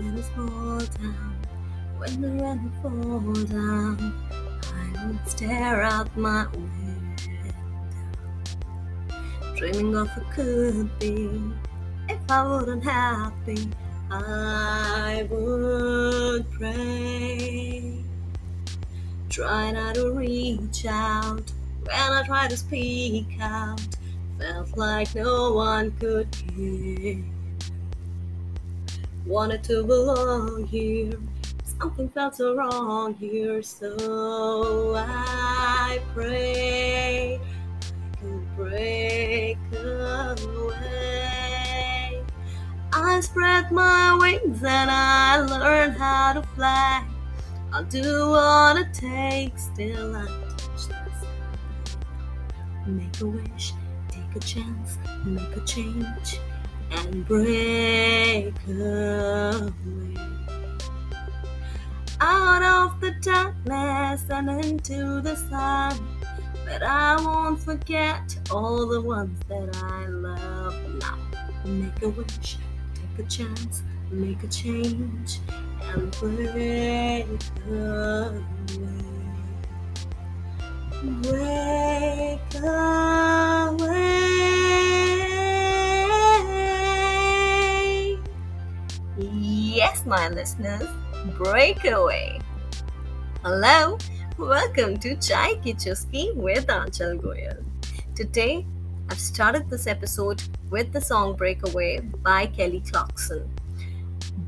in a small town. When the rain falls down, I would stare out my window, dreaming of what could be. If I wasn't happy, I would pray. Try not to reach out when I try to speak out. Felt like no one could hear. Wanted to belong here. Something felt so wrong here, so I pray I can break away. I spread my wings and I learn how to fly. I'll do what it takes, still I touch the. Make a wish, take a chance, make a change, and break away. Out of the darkness and into the sun. But I won't forget all the ones that I love now. Make a wish, take a chance, make a change, and break away. Break away. My listeners, break away. Hello, welcome to Chai Ki Chuski with Anchal Goyal. Today, I've started this episode with the song Breakaway by Kelly Clarkson.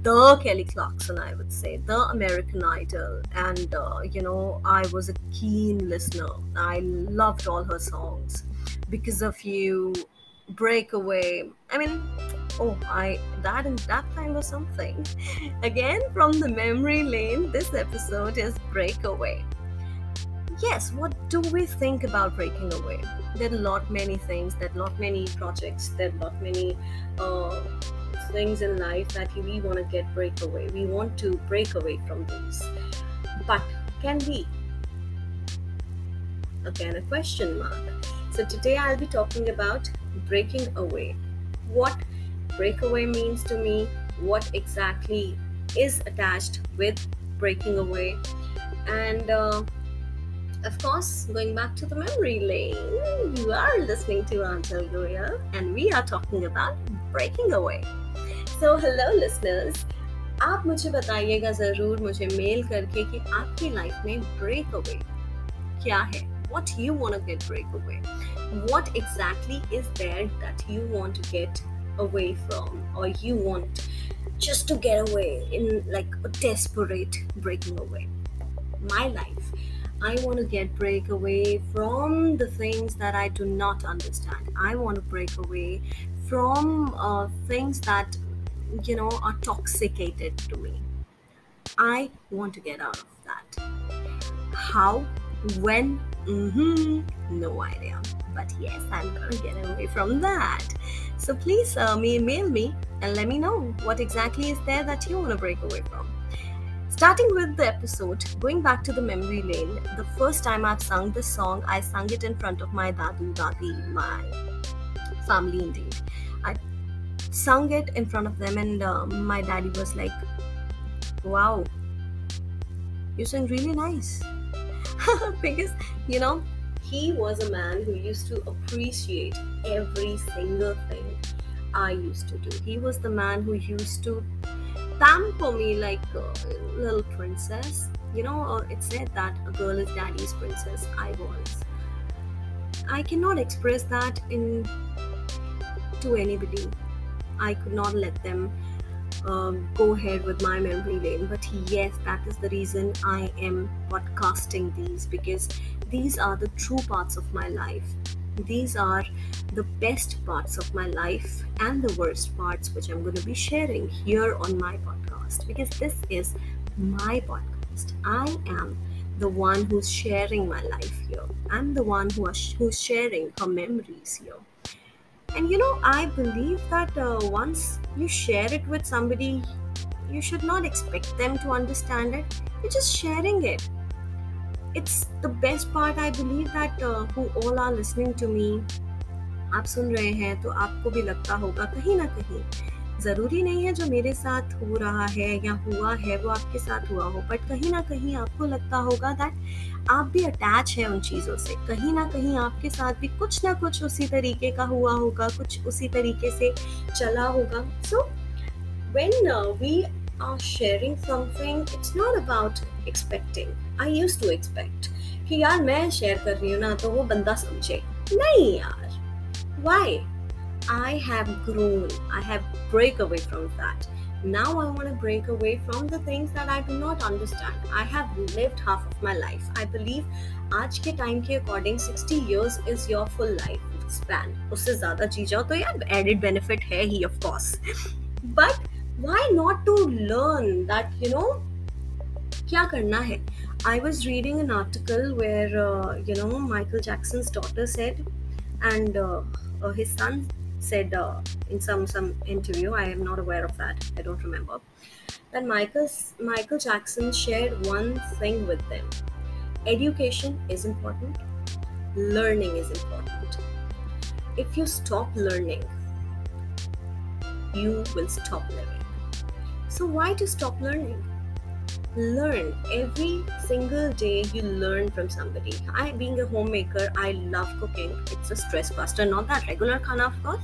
The Kelly Clarkson, I would say, the American Idol. And, uh, you know, I was a keen listener. I loved all her songs. Because of You, Breakaway. I mean, oh, I that in that time was something. Again, from the memory lane, this episode is Breakaway. Yes, what do we think about breaking away? There are a lot many things, there are lot many projects, there are lot many uh, things in life that we want to get breakaway. We want to break away from those. But can we? Again, a question mark. So today I'll be talking about breaking away. What breakaway means to me, what exactly is attached with breaking away, and uh, of course, going back to the memory lane, you are listening to Anchal Goyal, and we are talking about breaking away. So, hello, listeners. आप मुझे बताइएगा ज़रूर मुझे mail करके कि आपकी life में break away क्या है what you want to get breakaway what exactly is there that you want to get away from or you want just to get away in like a desperate breaking away my life i want to get break away from the things that i do not understand i want to break away from uh, things that you know are toxicated to me i want to get out of that how when Mm-hmm. No idea. But yes, I'm gonna get away from that. So please uh, mail me and let me know what exactly is there that you want to break away from. Starting with the episode, going back to the memory lane, the first time I've sung this song, I sung it in front of my dadu dadi, my family indeed. I sung it in front of them, and uh, my daddy was like, "Wow, you sing really nice." because you know he was a man who used to appreciate every single thing I used to do. He was the man who used to pamper me like a little princess. You know, uh, it said that a girl is daddy's princess. I was. I cannot express that in to anybody. I could not let them um, go ahead with my memory lane. But yes, that is the reason I am podcasting these because these are the true parts of my life. These are the best parts of my life and the worst parts, which I'm going to be sharing here on my podcast because this is my podcast. I am the one who's sharing my life here. I'm the one who is, who's sharing her memories here and you know i believe that uh, once you share it with somebody you should not expect them to understand it you're just sharing it it's the best part i believe that uh, who all are listening to me आप सुन रहे हैं तो आपको भी लगता होगा कहीं ना कहीं ज़रूरी नहीं है जो मेरे साथ हो रहा है या हुआ है वो आपके साथ हुआ हो बट कहीं ना कहीं आपको लगता होगा दैट आप भी अटैच है उन चीज़ों से। कहीं ना कहीं आपके साथ भी कुछ ना कुछ उसी तरीके का हुआ होगा कुछ उसी तरीके से चला होगा। So when we are sharing something it's not about expecting I use to expect कि यार मैं शेयर कर रही हूँ ना तो वो बंदा समझे नहीं यार why I have grown. I have break away from that. Now I want to break away from the things that I do not understand. I have lived half of my life. I believe आज के time के according 60 years is your full life span. उससे ज़्यादा जी जाओ तो यार added benefit है ही of course. But why not to learn that you know क्या करना है I was reading an article where uh, you know Michael Jackson's daughter said and uh, uh, his son said uh, in some some interview i am not aware of that i don't remember that michael michael jackson shared one thing with them. Education is important. Learning is important. If you stop learning you will stop living. So why to stop learning learn. Every single day you learn from somebody. I being a homemaker i love cooking. It's a stress buster. Not that regular kind of course.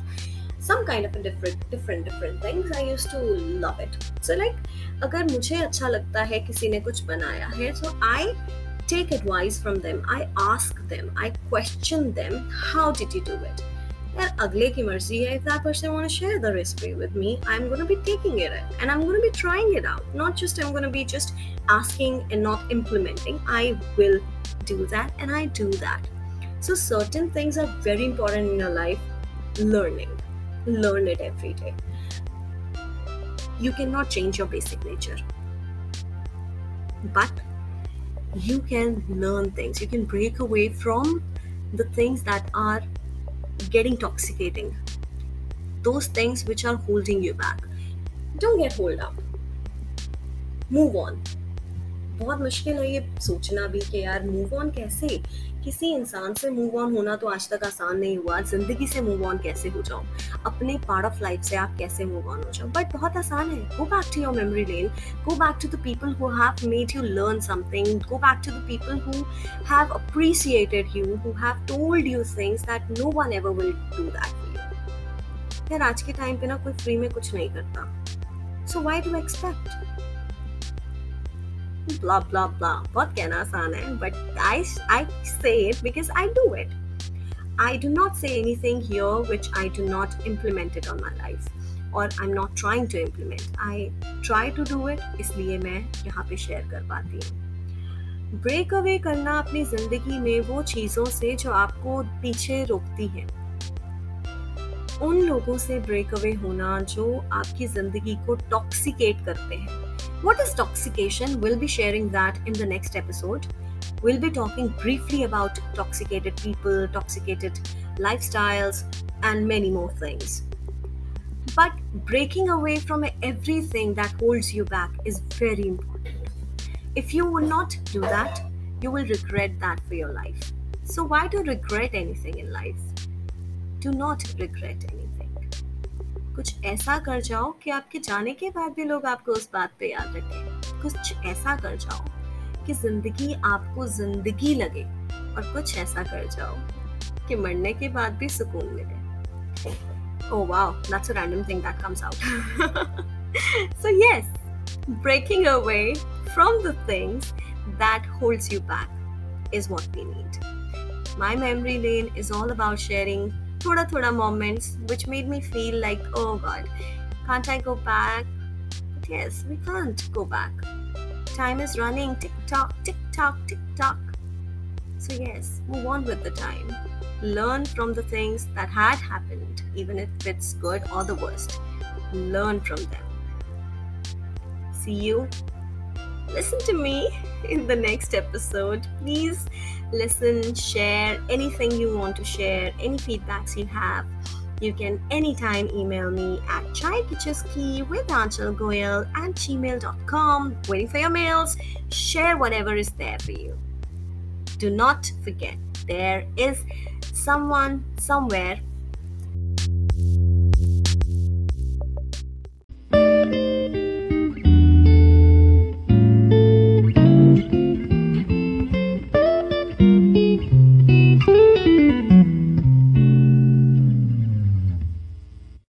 Some kind of a different different different things. I used to love it. So like lagta hai kisi ne kuch banaya hai so i take advice from them. I ask them. I question them. How did you do it that agle ki mercy. If that person want to share the recipe with me, I'm gonna be taking it and I'm gonna be trying it out. Not just I'm gonna be just asking and not implementing. I will do that and I do that. So certain things are very important in your life. Learning, learn it every day. You cannot change your basic nature, but you can learn things. You can break away from the things that are getting toxicating. Those things which are holding you back. Don't get hold up. Move on. बहुत मुश्किल है ये सोचना भी कि यार move on कैसे? किसी इंसान से मूव ऑन होना तो आज तक आसान नहीं हुआ ज़िंदगी से मूव ऑन कैसे हो जाओ अपने पार्ट ऑफ़ लाइफ से आप कैसे मूव ऑन हो जाओ? बट बहुत आसान है। Go back to your memory lane go back to the people who have made you learn something go back to the people who have appreciated you who have told you things that no one ever will do that यार, आज के time पे ना कोई free में कुछ नहीं करता। So why do expect blah blah blah बहुत कहना आसान है but I I say it because I do it I do not say anything here which I do not implement it on my life or I'm not trying to implement I try to do it इसलिए मैं यहाँ पे share कर पाती हूँ break away करना अपनी ज़िंदगी में वो चीज़ों से जो आपको पीछे रोकती हैं उन लोगों से ब्रेक अवे होना जो आपकी ज़िंदगी को टॉक्सिकेट करते हैं What is toxication? We'll be sharing that in the next episode. We'll be talking briefly about toxicated people, toxicated lifestyles, and many more things. But breaking away from everything that holds you back is very important. If you will not do that, you will regret that for your life. So, why do you regret anything in life? Do not regret anything. कुछ ऐसा कर जाओ कि आपके जाने के बाद भी लोग आपको उस बात पे याद रखें कुछ ऐसा कर जाओ कि ज़िंदगी आपको ज़िंदगी लगे और कुछ ऐसा कर जाओ कि मरने के बाद भी सुकून मिले Oh wow, that's a random thing that comes out. so yes, breaking away from the things that holds you back is what we need. My memory lane is all about sharing thoda thoda moments which made me feel like, oh god, can't I go back? Yes, we can't go back. Time is running tick tock, tick tock, tick tock. So, yes, move on with the time. Learn from the things that had happened, even if it's good or the worst. Learn from them. See you. Listen to me in the next episode. Please listen, share anything you want to share, any feedbacks you have. You can anytime email me at chaikicheski with Anchal Goyal at gmail.com. Waiting for your mails. Share whatever is there for you. Do not forget, there is someone somewhere